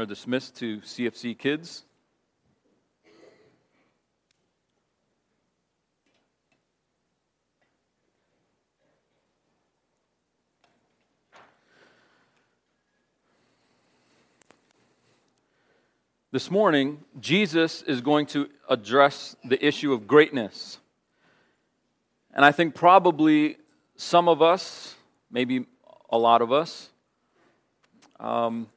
are dismissed to CFC Kids. This morning, Jesus is going to address the issue of greatness. And I think probably some of us, maybe a lot of us, um,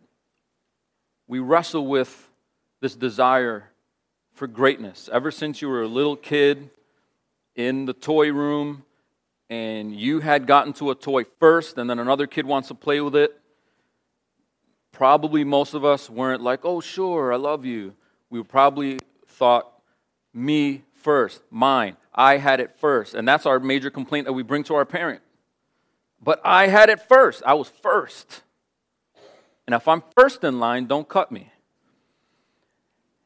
we wrestle with this desire for greatness. Ever since you were a little kid in the toy room and you had gotten to a toy first and then another kid wants to play with it, probably most of us weren't like, oh, sure, I love you. We probably thought, me first, mine. I had it first. And that's our major complaint that we bring to our parent. But I had it first. I was first. And if I'm first in line, don't cut me.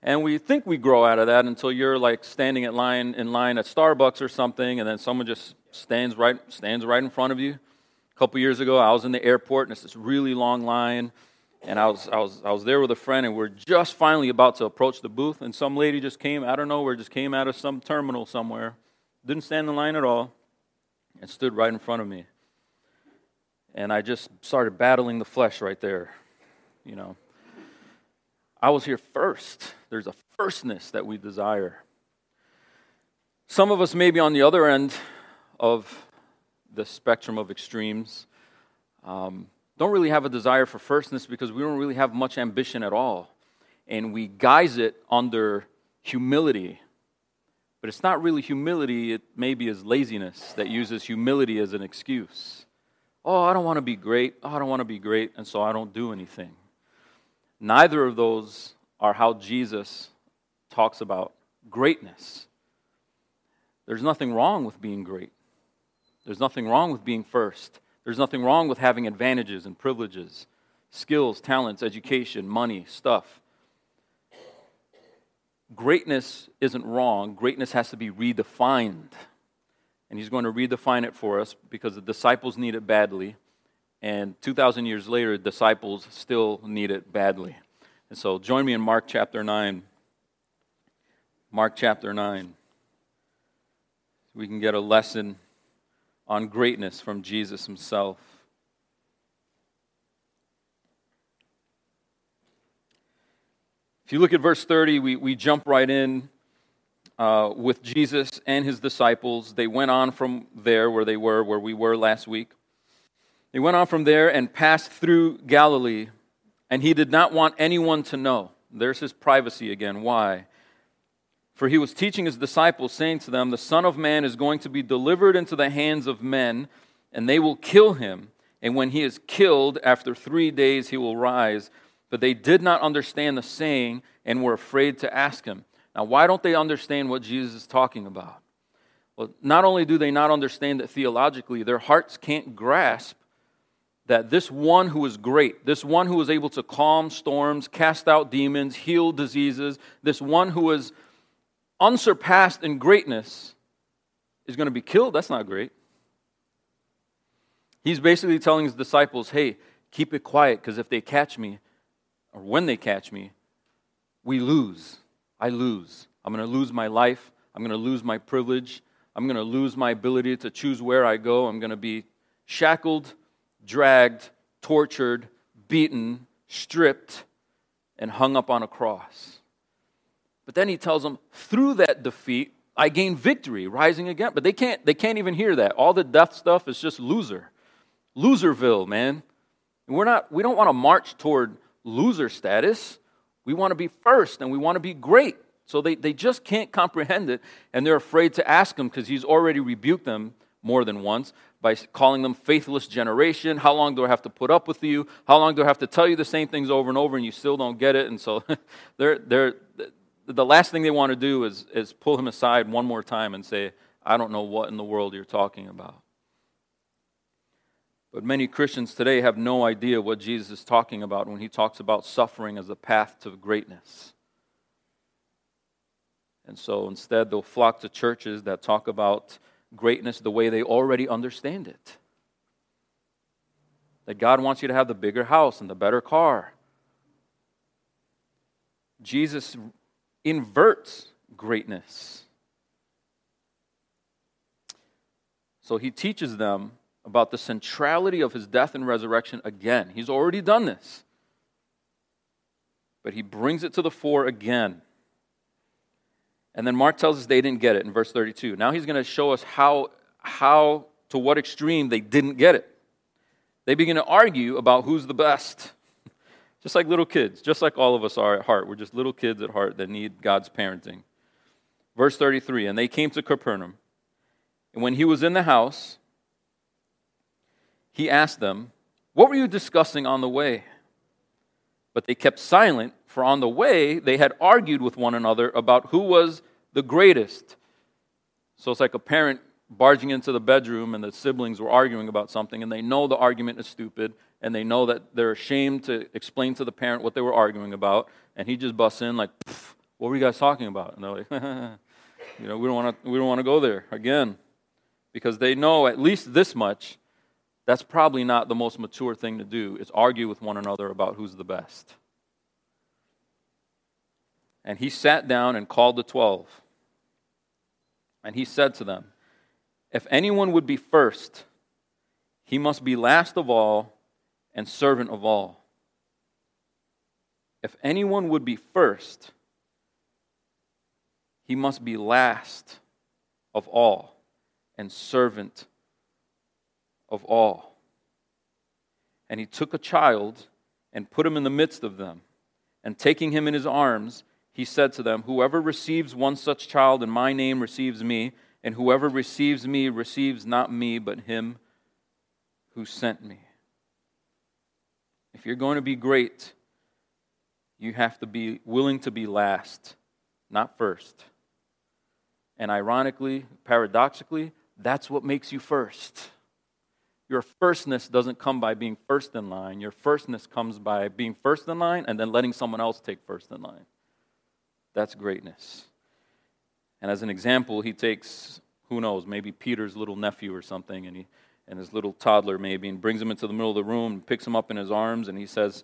And we think we grow out of that until you're like standing at line in line at Starbucks or something, and then someone just stands right stands right in front of you. A couple years ago, I was in the airport, and it's this really long line, and I was I was I was there with a friend, and we're just finally about to approach the booth, and some lady just came out of nowhere, just came out of some terminal somewhere, didn't stand in line at all, and stood right in front of me. And I just started battling the flesh right there you know. I was here first. There's a firstness that we desire. Some of us may be on the other end of the spectrum of extremes. Um, don't really have a desire for firstness because we don't really have much ambition at all. And we guise it under humility. But it's not really humility, it maybe is laziness that uses humility as an excuse. Oh, I don't want to be great. Oh, I don't want to be great, and so I don't do anything. Neither of those are how Jesus talks about greatness. There's nothing wrong with being great. There's nothing wrong with being first. There's nothing wrong with having advantages and privileges, skills, talents, education, money, stuff. Greatness isn't wrong. Greatness has to be redefined. And he's going to redefine it for us because the disciples need it badly. And 2,000 years later, disciples still need it badly. And so join me in Mark chapter 9. Mark chapter 9. We can get a lesson on greatness from Jesus himself. If you look at verse 30, we, we jump right in uh, with Jesus and his disciples. They went on from there where they were, where we were last week. They went on from there and passed through Galilee, and he did not want anyone to know. There's his privacy again. Why? For he was teaching his disciples, saying to them, The Son of Man is going to be delivered into the hands of men, and they will kill him. And when he is killed, after three days he will rise. But they did not understand the saying and were afraid to ask him. Now, why don't they understand what Jesus is talking about? Well, not only do they not understand it theologically, their hearts can't grasp that this one who is great, this one who is able to calm storms, cast out demons, heal diseases, this one who is unsurpassed in greatness is going to be killed, that's not great. He's basically telling his disciples, hey, keep it quiet because if they catch me, or when they catch me, we lose. I lose. I'm going to lose my life. I'm going to lose my privilege. I'm going to lose my ability to choose where I go. I'm going to be shackled dragged, tortured, beaten, stripped, and hung up on a cross. But then he tells them, through that defeat, I gain victory, rising again. But they can't, they can't even hear that. All the death stuff is just loser. Loserville, man. And we're not, we don't want to march toward loser status. We want to be first and we want to be great. So they, they just can't comprehend it, and they're afraid to ask him because he's already rebuked them more than once by calling them faithless generation. How long do I have to put up with you? How long do I have to tell you the same things over and over and you still don't get it? And so they're, they're, the last thing they want to do is, is pull him aside one more time and say, I don't know what in the world you're talking about. But many Christians today have no idea what Jesus is talking about when he talks about suffering as a path to greatness. And so instead, they'll flock to churches that talk about greatness the way they already understand it. That God wants you to have the bigger house and the better car. Jesus inverts greatness. So he teaches them about the centrality of his death and resurrection again. He's already done this. But he brings it to the fore again. And then Mark tells us they didn't get it in verse 32. Now he's going to show us how, how, to what extreme they didn't get it. They begin to argue about who's the best. Just like little kids, just like all of us are at heart. We're just little kids at heart that need God's parenting. Verse 33 And they came to Capernaum. And when he was in the house, he asked them, What were you discussing on the way? But they kept silent, for on the way they had argued with one another about who was the greatest. So it's like a parent barging into the bedroom and the siblings were arguing about something and they know the argument is stupid and they know that they're ashamed to explain to the parent what they were arguing about, and he just busts in like, "What were you guys talking about?" And they're like, "You know, we don't want to we don't want to go there again," because they know at least this much. That's probably not the most mature thing to do. Is argue with one another about who's the best. And he sat down and called the twelve. And he said to them, If anyone would be first, he must be last of all and servant of all. If anyone would be first, he must be last of all and servant of all. And he took a child and put him in the midst of them. And taking him in his arms, he said to them, Whoever receives one such child in my name receives me, and whoever receives me receives not me, but him who sent me. If you're going to be great, you have to be willing to be last, not first. And ironically, paradoxically, that's what makes you first. Your firstness doesn't come by being first in line. Your firstness comes by being first in line and then letting someone else take first in line. That's greatness. And as an example, he takes, who knows, maybe Peter's little nephew or something, and he and his little toddler maybe and brings him into the middle of the room picks him up in his arms and he says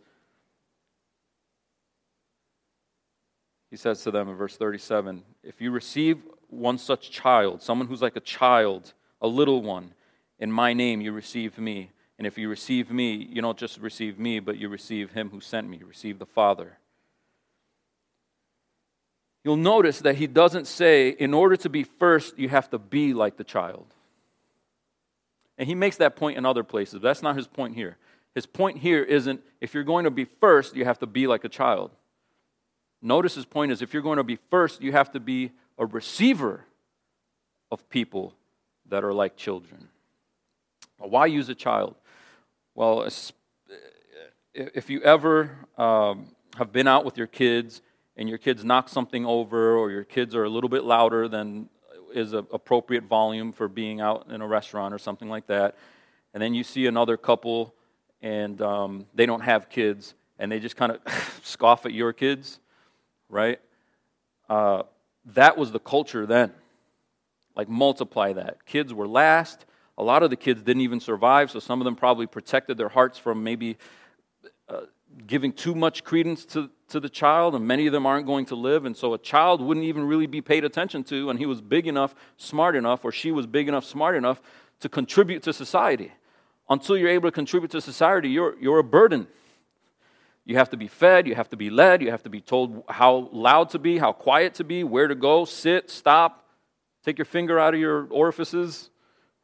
he says to them in verse 37 if you receive one such child someone who's like a child a little one in my name you receive me. And if you receive me you don't just receive me but you receive him who sent me. You receive the father you'll notice that he doesn't say in order to be first you have to be like the child and he makes that point in other places, but that's not his point here. His point here isn't if you're going to be first, you have to be like a child. Notice his point is if you're going to be first, you have to be a receiver of people that are like children. Why use a child? Well, if you ever um, have been out with your kids and your kids knock something over or your kids are a little bit louder than is an appropriate volume for being out in a restaurant or something like that. And then you see another couple and um, they don't have kids and they just kind of scoff at your kids, right? Uh, that was the culture then. Like, multiply that. Kids were last. A lot of the kids didn't even survive, so some of them probably protected their hearts from maybe giving too much credence to, to the child, and many of them aren't going to live. And so a child wouldn't even really be paid attention to, and he was big enough, smart enough, or she was big enough, smart enough to contribute to society. Until you're able to contribute to society, you're, you're a burden. You have to be fed, you have to be led, you have to be told how loud to be, how quiet to be, where to go, sit, stop, take your finger out of your orifices,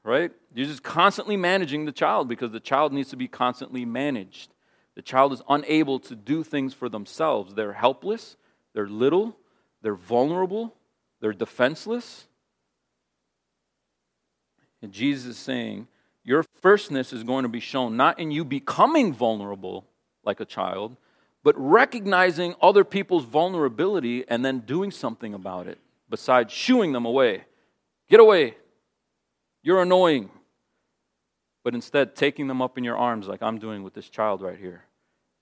right? You're just constantly managing the child because the child needs to be constantly managed. The child is unable to do things for themselves. They're helpless, they're little, they're vulnerable, they're defenseless. And Jesus is saying, Your firstness is going to be shown not in you becoming vulnerable like a child, but recognizing other people's vulnerability and then doing something about it besides shooing them away. Get away. You're annoying. But instead, taking them up in your arms like I'm doing with this child right here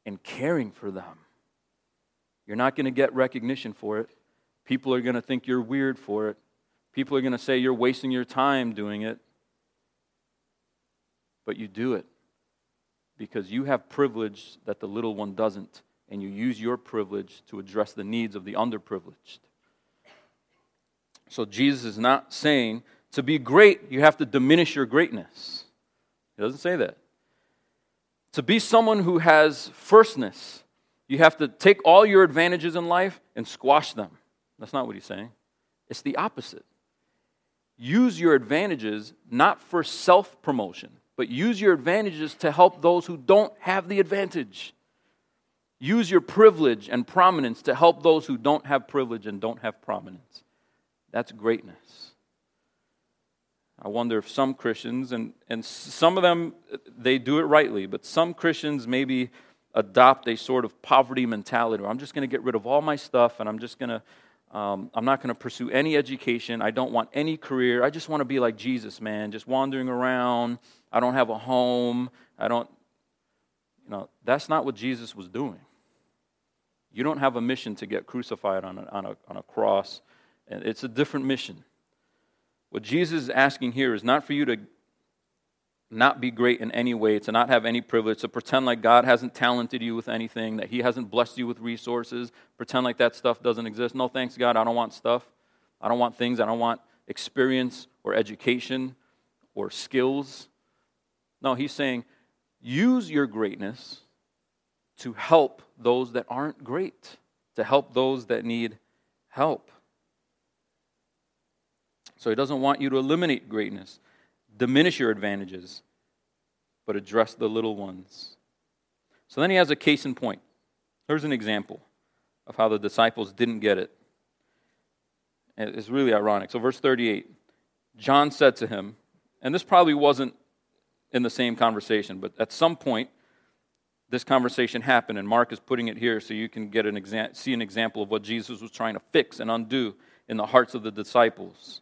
and caring for them. You're not going to get recognition for it. People are going to think you're weird for it. People are going to say you're wasting your time doing it. But you do it because you have privilege that the little one doesn't, and you use your privilege to address the needs of the underprivileged. So Jesus is not saying to be great, you have to diminish your greatness. He doesn't say that. To be someone who has firstness, you have to take all your advantages in life and squash them. That's not what he's saying. It's the opposite. Use your advantages not for self promotion, but use your advantages to help those who don't have the advantage. Use your privilege and prominence to help those who don't have privilege and don't have prominence. That's greatness. I wonder if some Christians, and, and some of them, they do it rightly, but some Christians maybe adopt a sort of poverty mentality I'm just going to get rid of all my stuff and I'm just going to, um, I'm not going to pursue any education. I don't want any career. I just want to be like Jesus, man, just wandering around. I don't have a home. I don't, you know, that's not what Jesus was doing. You don't have a mission to get crucified on a, on a, on a cross, And it's a different mission. What Jesus is asking here is not for you to not be great in any way, to not have any privilege, to pretend like God hasn't talented you with anything, that He hasn't blessed you with resources, pretend like that stuff doesn't exist. No, thanks, God, I don't want stuff. I don't want things. I don't want experience or education or skills. No, He's saying, use your greatness to help those that aren't great, to help those that need help. So he doesn't want you to eliminate greatness, diminish your advantages, but address the little ones. So then he has a case in point. Here's an example of how the disciples didn't get it. It's really ironic. So, verse 38 John said to him, and this probably wasn't in the same conversation, but at some point, this conversation happened, and Mark is putting it here so you can get an exa- see an example of what Jesus was trying to fix and undo in the hearts of the disciples.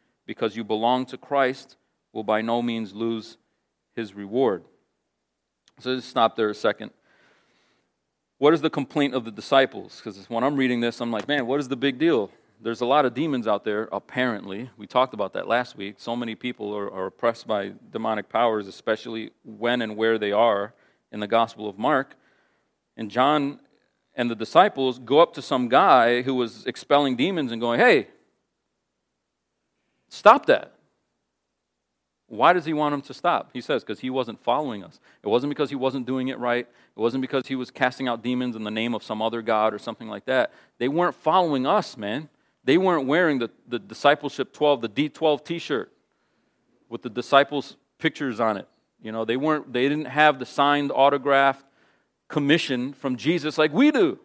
because you belong to Christ will by no means lose his reward. So just stop there a second. What is the complaint of the disciples? Because when I'm reading this, I'm like, man, what is the big deal? There's a lot of demons out there, apparently. We talked about that last week. So many people are, are oppressed by demonic powers, especially when and where they are in the Gospel of Mark. And John and the disciples go up to some guy who was expelling demons and going, hey, Stop that. Why does he want him to stop? He says, because he wasn't following us. It wasn't because he wasn't doing it right. It wasn't because he was casting out demons in the name of some other God or something like that. They weren't following us, man. They weren't wearing the, the Discipleship 12, the D12 t shirt with the disciples' pictures on it. You know, they weren't, they didn't have the signed, autographed commission from Jesus like we do.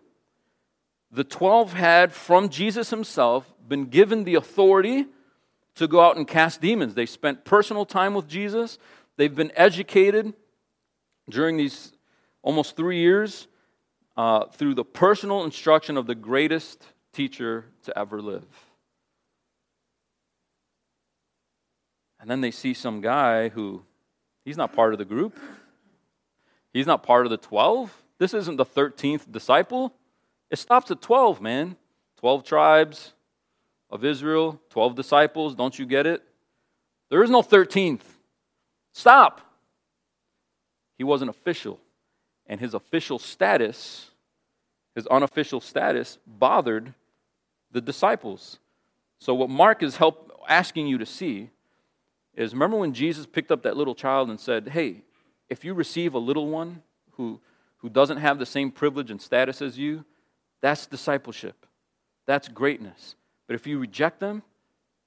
The 12 had, from Jesus himself, been given the authority to go out and cast demons. They spent personal time with Jesus. They've been educated during these almost three years uh, through the personal instruction of the greatest teacher to ever live. And then they see some guy who, he's not part of the group. He's not part of the 12. This isn't the 13th disciple. It stops at 12, man. 12 tribes, of Israel, 12 disciples. Don't you get it? There is no 13th. Stop. He was an official, and his official status, his unofficial status, bothered the disciples. So, what Mark is help, asking you to see is remember when Jesus picked up that little child and said, Hey, if you receive a little one who, who doesn't have the same privilege and status as you, that's discipleship. That's greatness. But if you reject them,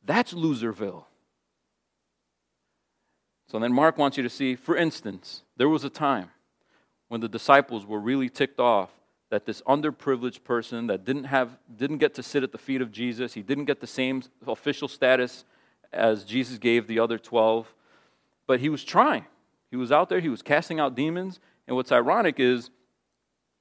that's loserville. So then Mark wants you to see, for instance, there was a time when the disciples were really ticked off that this underprivileged person that didn't have didn't get to sit at the feet of Jesus, he didn't get the same official status as Jesus gave the other 12, but he was trying. He was out there, he was casting out demons, and what's ironic is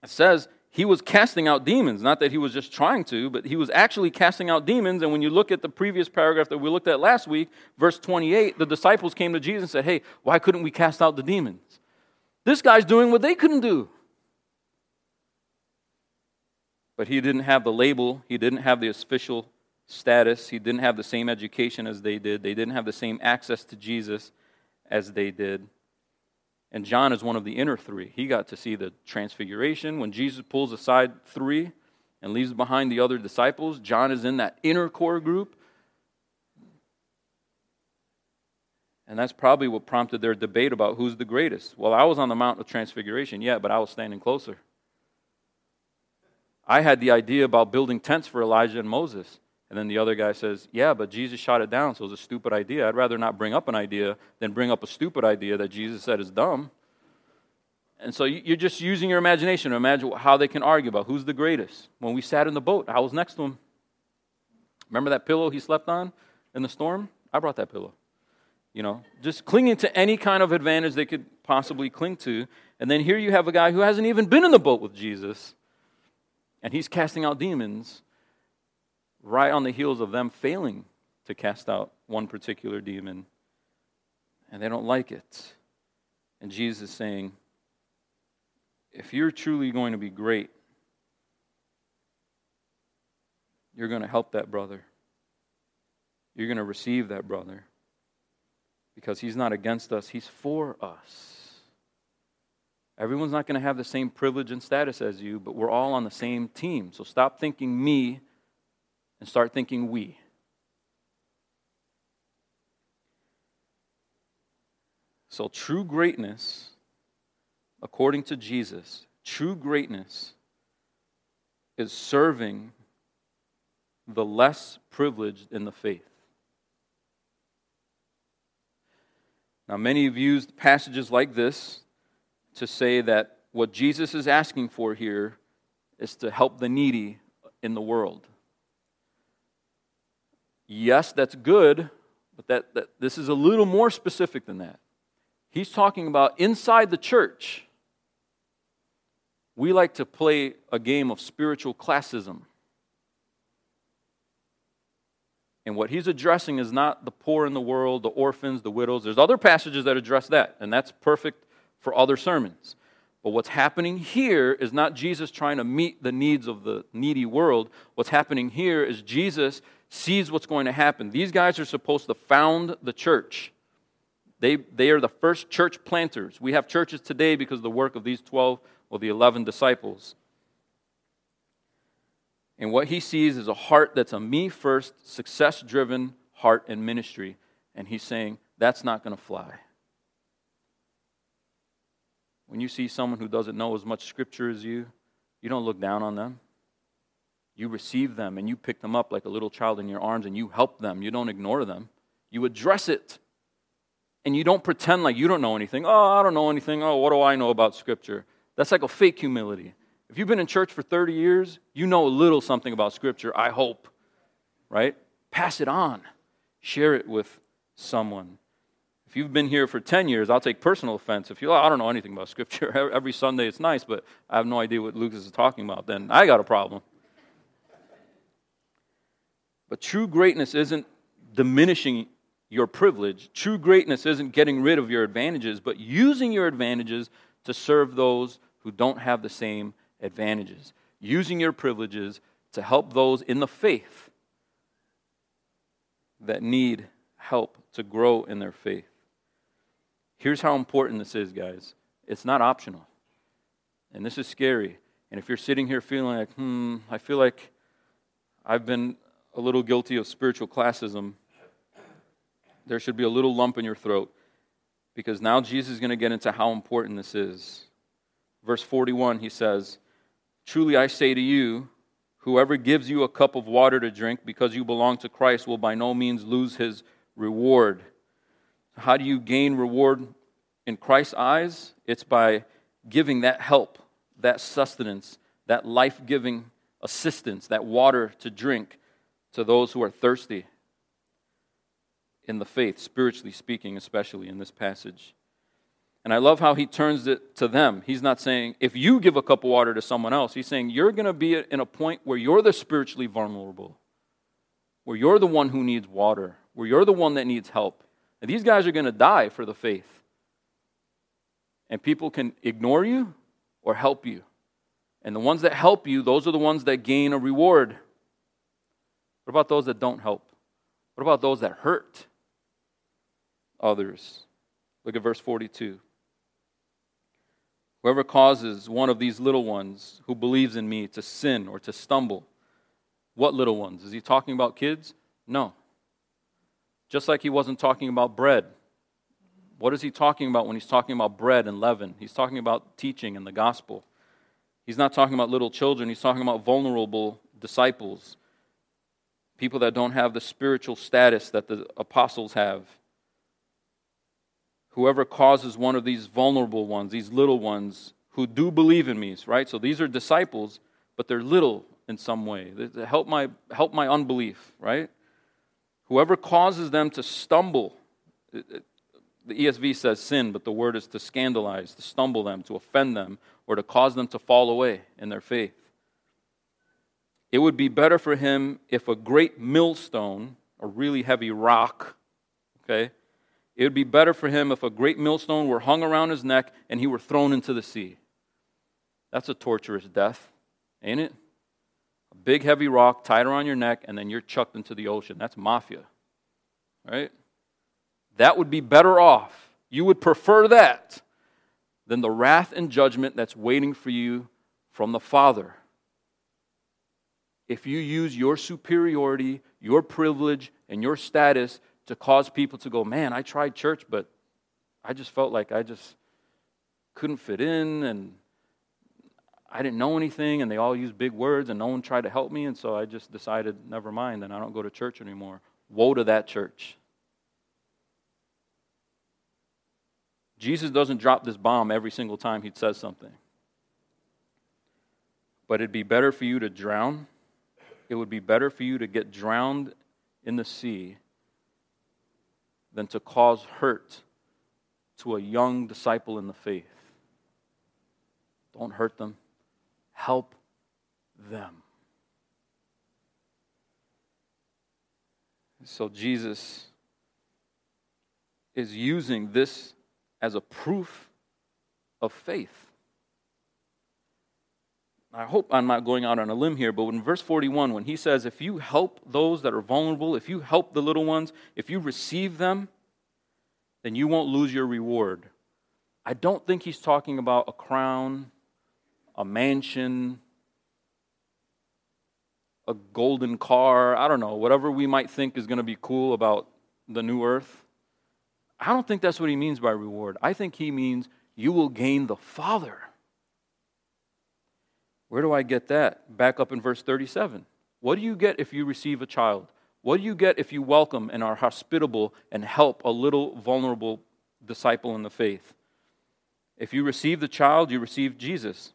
It says he was casting out demons. Not that he was just trying to, but he was actually casting out demons. And when you look at the previous paragraph that we looked at last week, verse 28, the disciples came to Jesus and said, Hey, why couldn't we cast out the demons? This guy's doing what they couldn't do. But he didn't have the label, he didn't have the official status, he didn't have the same education as they did, they didn't have the same access to Jesus as they did. And John is one of the inner three. He got to see the transfiguration. When Jesus pulls aside three and leaves behind the other disciples, John is in that inner core group. And that's probably what prompted their debate about who's the greatest. Well, I was on the Mount of Transfiguration, yeah, but I was standing closer. I had the idea about building tents for Elijah and Moses. And then the other guy says, Yeah, but Jesus shot it down, so it was a stupid idea. I'd rather not bring up an idea than bring up a stupid idea that Jesus said is dumb. And so you're just using your imagination to imagine how they can argue about who's the greatest. When we sat in the boat, I was next to him. Remember that pillow he slept on in the storm? I brought that pillow. You know, just clinging to any kind of advantage they could possibly cling to. And then here you have a guy who hasn't even been in the boat with Jesus, and he's casting out demons right on the heels of them failing to cast out one particular demon. And they don't like it. And Jesus is saying, if you're truly going to be great, you're going to help that brother. You're going to receive that brother. Because he's not against us, he's for us. Everyone's not going to have the same privilege and status as you, but we're all on the same team. So stop thinking me and start thinking we. So, true greatness, according to Jesus, true greatness is serving the less privileged in the faith. Now, many have used passages like this to say that what Jesus is asking for here is to help the needy in the world. Yes, that's good, but that, that this is a little more specific than that. He's talking about inside the church. We like to play a game of spiritual classism. And what he's addressing is not the poor in the world, the orphans, the widows. There's other passages that address that, and that's perfect for other sermons. But what's happening here is not Jesus trying to meet the needs of the needy world. What's happening here is Jesus sees what's going to happen. These guys are supposed to found the church. They, they are the first church planters. We have churches today because of the work of these 12 or the 11 disciples. And what he sees is a heart that's a me first, success driven heart and ministry. And he's saying, that's not going to fly. When you see someone who doesn't know as much scripture as you, you don't look down on them. You receive them and you pick them up like a little child in your arms and you help them. You don't ignore them. You address it. And you don't pretend like you don't know anything. Oh, I don't know anything. Oh, what do I know about Scripture? That's like a fake humility. If you've been in church for 30 years, you know a little something about Scripture, I hope. Right? Pass it on, share it with someone. If you've been here for 10 years, I'll take personal offense. If you, oh, I don't know anything about Scripture, every Sunday it's nice, but I have no idea what Lucas is talking about, then I got a problem. But true greatness isn't diminishing your privilege. True greatness isn't getting rid of your advantages, but using your advantages to serve those who don't have the same advantages. Using your privileges to help those in the faith that need help to grow in their faith. Here's how important this is, guys it's not optional. And this is scary. And if you're sitting here feeling like, hmm, I feel like I've been a little guilty of spiritual classism, there should be a little lump in your throat because now Jesus is going to get into how important this is. Verse 41, he says, Truly I say to you, whoever gives you a cup of water to drink because you belong to Christ will by no means lose his reward. How do you gain reward in Christ's eyes? It's by giving that help, that sustenance, that life giving assistance, that water to drink to those who are thirsty in the faith, spiritually speaking, especially in this passage. And I love how he turns it to them. He's not saying, if you give a cup of water to someone else, he's saying, you're going to be in a point where you're the spiritually vulnerable, where you're the one who needs water, where you're the one that needs help. And these guys are going to die for the faith. And people can ignore you or help you. And the ones that help you, those are the ones that gain a reward. What about those that don't help? What about those that hurt others? Look at verse 42. Whoever causes one of these little ones who believes in me to sin or to stumble, what little ones? Is he talking about kids? No. Just like he wasn't talking about bread. What is he talking about when he's talking about bread and leaven? He's talking about teaching and the gospel. He's not talking about little children, he's talking about vulnerable disciples, people that don't have the spiritual status that the apostles have. Whoever causes one of these vulnerable ones, these little ones who do believe in me, right? So these are disciples, but they're little in some way. Help my, help my unbelief, right? Whoever causes them to stumble, the ESV says sin, but the word is to scandalize, to stumble them, to offend them, or to cause them to fall away in their faith. It would be better for him if a great millstone, a really heavy rock, okay, it would be better for him if a great millstone were hung around his neck and he were thrown into the sea. That's a torturous death, ain't it? A big heavy rock tied around your neck and then you're chucked into the ocean. That's mafia, right? That would be better off. You would prefer that than the wrath and judgment that's waiting for you from the Father. If you use your superiority, your privilege, and your status to cause people to go, man, I tried church, but I just felt like I just couldn't fit in and I didn't know anything and they all used big words and no one tried to help me and so I just decided never mind and I don't go to church anymore. Woe to that church. Jesus doesn't drop this bomb every single time he says something. But it'd be better for you to drown. It would be better for you to get drowned in the sea than to cause hurt to a young disciple in the faith. Don't hurt them, help them. So Jesus is using this as a proof of faith. I hope I'm not going out on a limb here, but in verse 41, when he says, If you help those that are vulnerable, if you help the little ones, if you receive them, then you won't lose your reward. I don't think he's talking about a crown, a mansion, a golden car, I don't know, whatever we might think is going to be cool about the new earth. I don't think that's what he means by reward. I think he means you will gain the Father. Where do I get that? Back up in verse 37. What do you get if you receive a child? What do you get if you welcome and are hospitable and help a little vulnerable disciple in the faith? If you receive the child, you receive Jesus.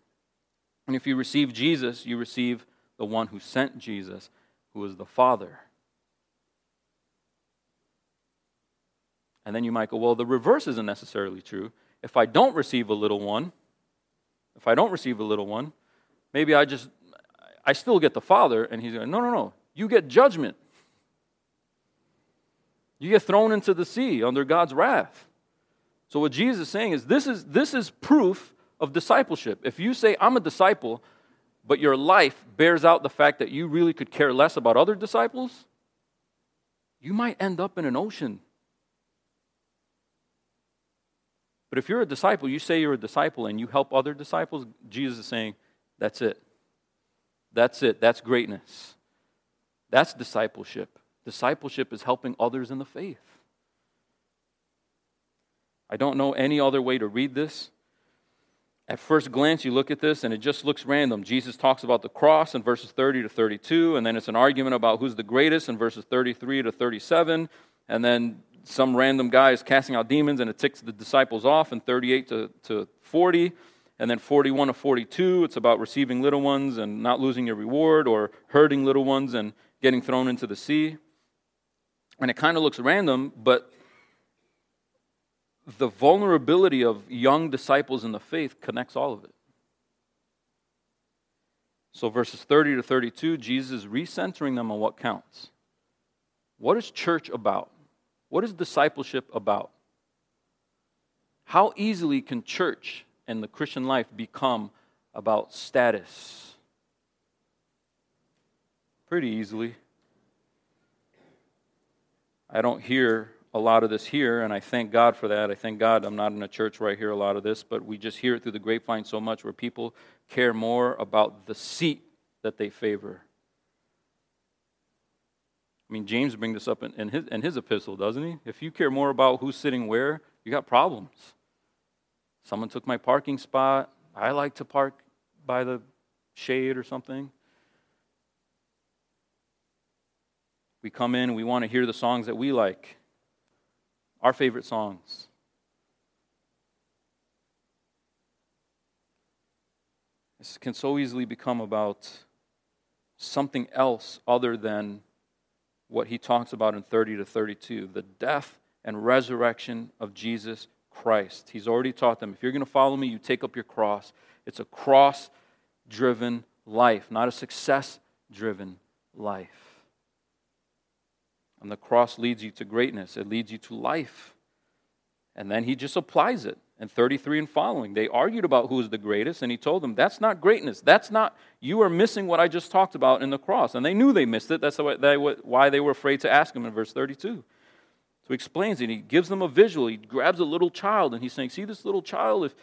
And if you receive Jesus, you receive the one who sent Jesus, who is the Father. And then you might go, well, the reverse isn't necessarily true. If I don't receive a little one, if I don't receive a little one, Maybe I just, I still get the Father, and he's going, no, no, no. You get judgment. You get thrown into the sea under God's wrath. So what Jesus is saying is this is this is proof of discipleship. If you say I'm a disciple, but your life bears out the fact that you really could care less about other disciples, you might end up in an ocean. But if you're a disciple, you say you're a disciple and you help other disciples, Jesus is saying, that's it. That's it. That's greatness. That's discipleship. Discipleship is helping others in the faith. I don't know any other way to read this. At first glance, you look at this and it just looks random. Jesus talks about the cross in verses 30 to 32, and then it's an argument about who's the greatest in verses 33 to 37, and then some random guy is casting out demons and it ticks the disciples off in 38 to, to 40. And then 41 to 42, it's about receiving little ones and not losing your reward or hurting little ones and getting thrown into the sea. And it kind of looks random, but the vulnerability of young disciples in the faith connects all of it. So, verses 30 to 32, Jesus is recentering them on what counts. What is church about? What is discipleship about? How easily can church and the Christian life become about status? Pretty easily. I don't hear a lot of this here, and I thank God for that. I thank God I'm not in a church where I hear a lot of this, but we just hear it through the grapevine so much where people care more about the seat that they favor. I mean, James brings this up in, in, his, in his epistle, doesn't he? If you care more about who's sitting where, you got problems. Someone took my parking spot. I like to park by the shade or something. We come in we want to hear the songs that we like our favorite songs. This can so easily become about something else other than what he talks about in 30 to 32 the death and resurrection of Jesus Christ. He's already taught them if you're going to follow me, you take up your cross. It's a cross driven life, not a success driven life. And the cross leads you to greatness, it leads you to life. And then he just applies it in 33 and following. They argued about who is the greatest, and he told them, That's not greatness. That's not, you are missing what I just talked about in the cross. And they knew they missed it. That's why they were afraid to ask him in verse 32. So he explains it. He gives them a visual. He grabs a little child, and he's saying, See this little child? If,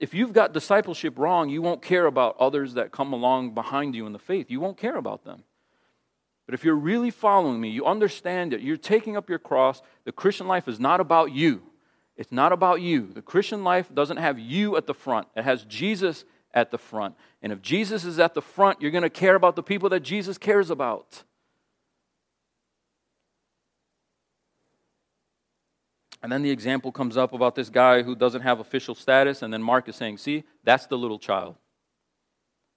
if you've got discipleship wrong, you won't care about others that come along behind you in the faith. You won't care about them. But if you're really following me, you understand that you're taking up your cross. The Christian life is not about you. It's not about you. The Christian life doesn't have you at the front, it has Jesus at the front. And if Jesus is at the front, you're going to care about the people that Jesus cares about. And then the example comes up about this guy who doesn't have official status, and then Mark is saying, See, that's the little child.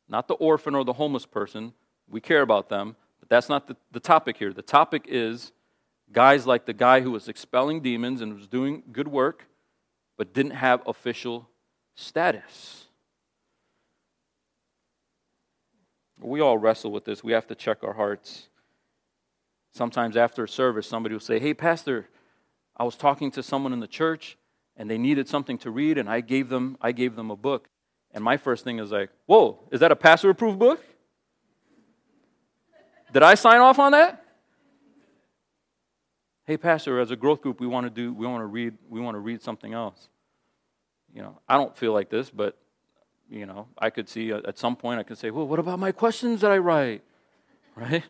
Not the orphan or the homeless person. We care about them, but that's not the, the topic here. The topic is guys like the guy who was expelling demons and was doing good work, but didn't have official status. We all wrestle with this. We have to check our hearts. Sometimes after a service, somebody will say, Hey, Pastor, I was talking to someone in the church and they needed something to read, and I gave them, I gave them a book. And my first thing is like, Whoa, is that a pastor approved book? Did I sign off on that? Hey, Pastor, as a growth group, we want to do, we want to read, we want to read something else. You know, I don't feel like this, but you know, I could see uh, at some point I could say, well, what about my questions that I write? Right?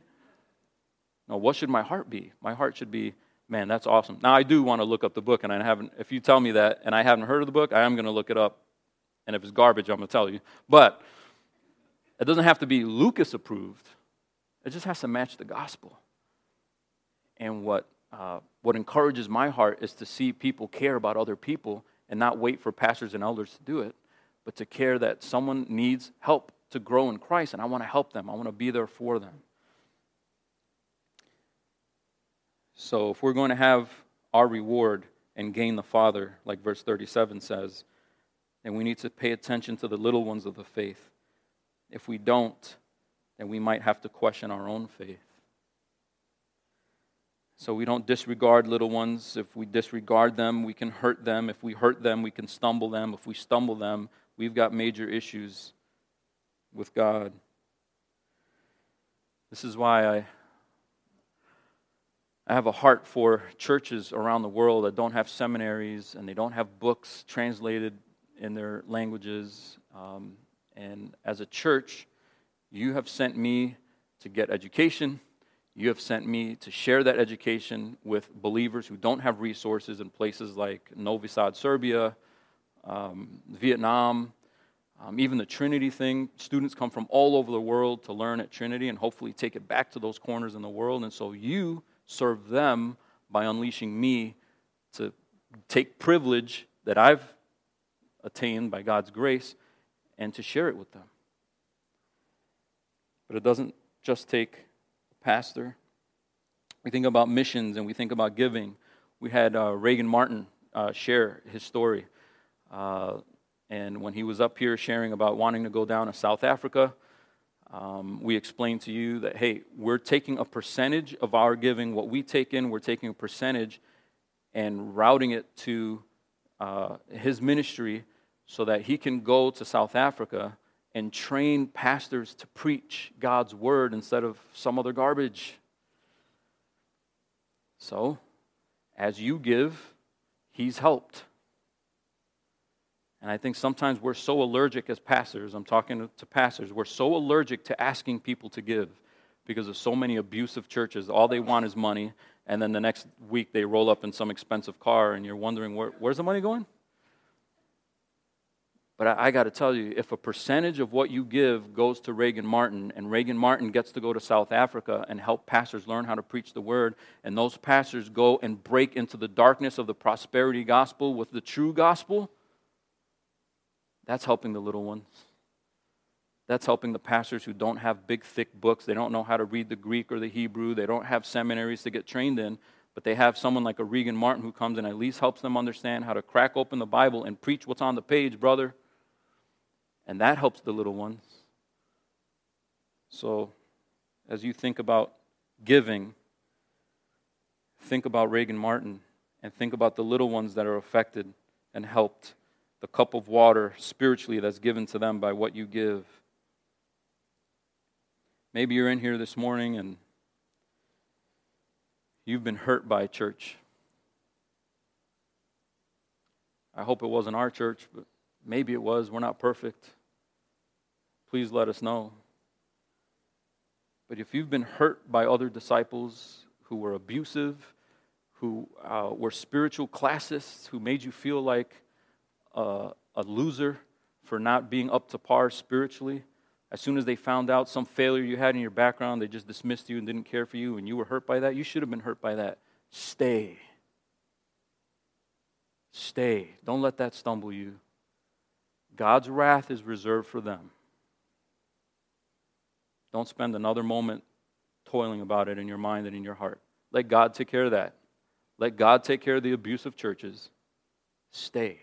Now, what should my heart be? My heart should be, man, that's awesome. Now I do want to look up the book, and I haven't. If you tell me that, and I haven't heard of the book, I am going to look it up. And if it's garbage, I'm going to tell you. But it doesn't have to be Lucas approved. It just has to match the gospel. And what, uh, what encourages my heart is to see people care about other people and not wait for pastors and elders to do it, but to care that someone needs help to grow in Christ, and I want to help them. I want to be there for them. So, if we're going to have our reward and gain the Father, like verse 37 says, then we need to pay attention to the little ones of the faith. If we don't, then we might have to question our own faith. So we don't disregard little ones. If we disregard them, we can hurt them. If we hurt them, we can stumble them. If we stumble them, we've got major issues with God. This is why I, I have a heart for churches around the world that don't have seminaries and they don't have books translated in their languages. Um, and as a church, you have sent me to get education. You have sent me to share that education with believers who don't have resources in places like Novi Sad, Serbia, um, Vietnam, um, even the Trinity thing. Students come from all over the world to learn at Trinity and hopefully take it back to those corners in the world. And so you serve them by unleashing me to take privilege that I've attained by God's grace and to share it with them. But it doesn't just take a pastor. We think about missions and we think about giving. We had uh, Reagan Martin uh, share his story. Uh, and when he was up here sharing about wanting to go down to South Africa, um, we explain to you that, hey, we're taking a percentage of our giving. What we take in, we're taking a percentage and routing it to uh, his ministry so that he can go to South Africa and train pastors to preach God's word instead of some other garbage. So, as you give, he's helped. And I think sometimes we're so allergic as pastors, I'm talking to pastors, we're so allergic to asking people to give because of so many abusive churches. All they want is money, and then the next week they roll up in some expensive car, and you're wondering, where, where's the money going? But I, I got to tell you, if a percentage of what you give goes to Reagan Martin, and Reagan Martin gets to go to South Africa and help pastors learn how to preach the word, and those pastors go and break into the darkness of the prosperity gospel with the true gospel, that's helping the little ones. That's helping the pastors who don't have big, thick books. They don't know how to read the Greek or the Hebrew. They don't have seminaries to get trained in. But they have someone like a Regan Martin who comes and at least helps them understand how to crack open the Bible and preach what's on the page, brother. And that helps the little ones. So, as you think about giving, think about Regan Martin and think about the little ones that are affected and helped. The cup of water spiritually that's given to them by what you give. Maybe you're in here this morning and you've been hurt by church. I hope it wasn't our church, but maybe it was. We're not perfect please let us know. But if you've been hurt by other disciples who were abusive, who uh, were spiritual classists, who made you feel like uh, a loser for not being up to par spiritually, as soon as they found out some failure you had in your background, they just dismissed you and didn't care for you, and you were hurt by that, you should have been hurt by that. Stay. Stay. Don't let that stumble you. God's wrath is reserved for them. Don't spend another moment toiling about it in your mind and in your heart. Let God take care of that. Let God take care of the abusive churches. Stay.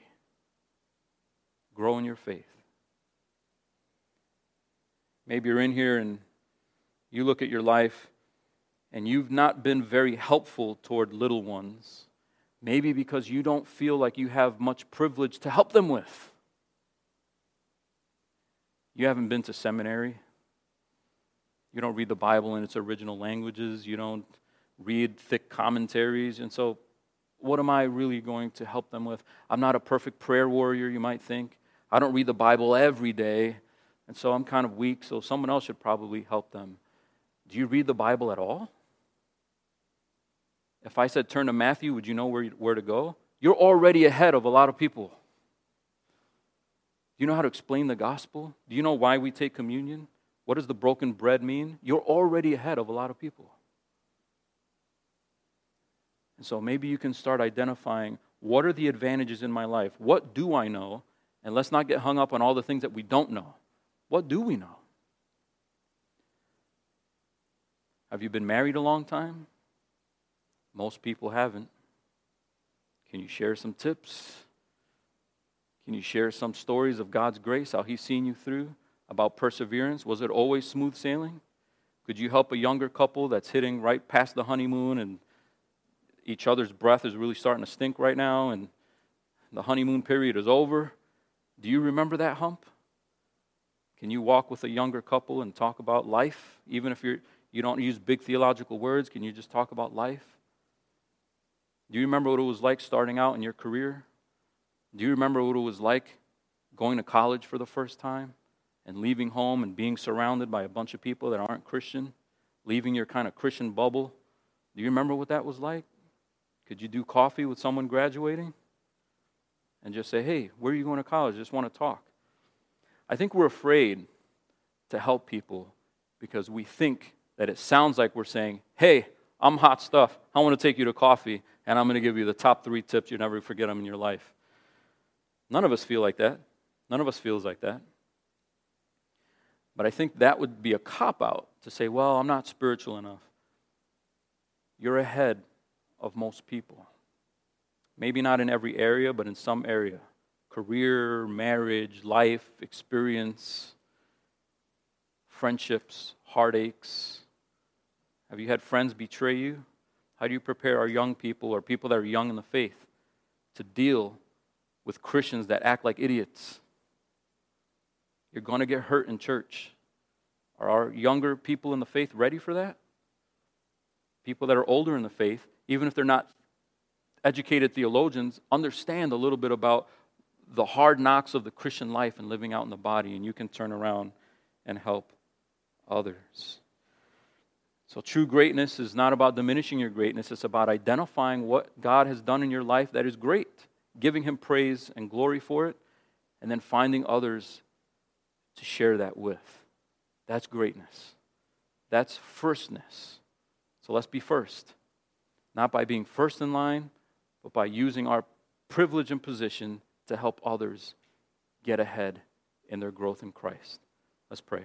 Grow in your faith. Maybe you're in here and you look at your life and you've not been very helpful toward little ones. Maybe because you don't feel like you have much privilege to help them with. You haven't been to seminary. You don't read the Bible in its original languages. You don't read thick commentaries. And so, what am I really going to help them with? I'm not a perfect prayer warrior, you might think. I don't read the Bible every day. And so, I'm kind of weak, so someone else should probably help them. Do you read the Bible at all? If I said turn to Matthew, would you know where, where to go? You're already ahead of a lot of people. Do you know how to explain the gospel? Do you know why we take communion? What does the broken bread mean? You're already ahead of a lot of people. And so maybe you can start identifying what are the advantages in my life? What do I know? And let's not get hung up on all the things that we don't know. What do we know? Have you been married a long time? Most people haven't. Can you share some tips? Can you share some stories of God's grace, how He's seen you through? about perseverance? Was it always smooth sailing? Could you help a younger couple that's hitting right past the honeymoon and each other's breath is really starting to stink right now and the honeymoon period is over? Do you remember that hump? Can you walk with a younger couple and talk about life? Even if you're, you don't use big theological words, can you just talk about life? Do you remember what it was like starting out in your career? Do you remember what it was like going to college for the first time? and leaving home and being surrounded by a bunch of people that aren't Christian, leaving your kind of Christian bubble. Do you remember what that was like? Could you do coffee with someone graduating? And just say, hey, where are you going to college? Just want to talk. I think we're afraid to help people because we think that it sounds like we're saying, hey, I'm hot stuff. I want to take you to coffee, and I'm going to give you the top three tips you'll never forget them in your life. None of us feel like that. None of us feels like that. But I think that would be a cop out to say, well, I'm not spiritual enough. You're ahead of most people. Maybe not in every area, but in some area career, marriage, life, experience, friendships, heartaches. Have you had friends betray you? How do you prepare our young people or people that are young in the faith to deal with Christians that act like idiots? You're going to get hurt in church. Are our younger people in the faith ready for that? People that are older in the faith, even if they're not educated theologians, understand a little bit about the hard knocks of the Christian life and living out in the body, and you can turn around and help others. So, true greatness is not about diminishing your greatness, it's about identifying what God has done in your life that is great, giving Him praise and glory for it, and then finding others to share that with. That's greatness. That's firstness. So, let's be first. Not by being first in line, but by using our privilege and position to help others get ahead in their growth in Christ. Let's pray.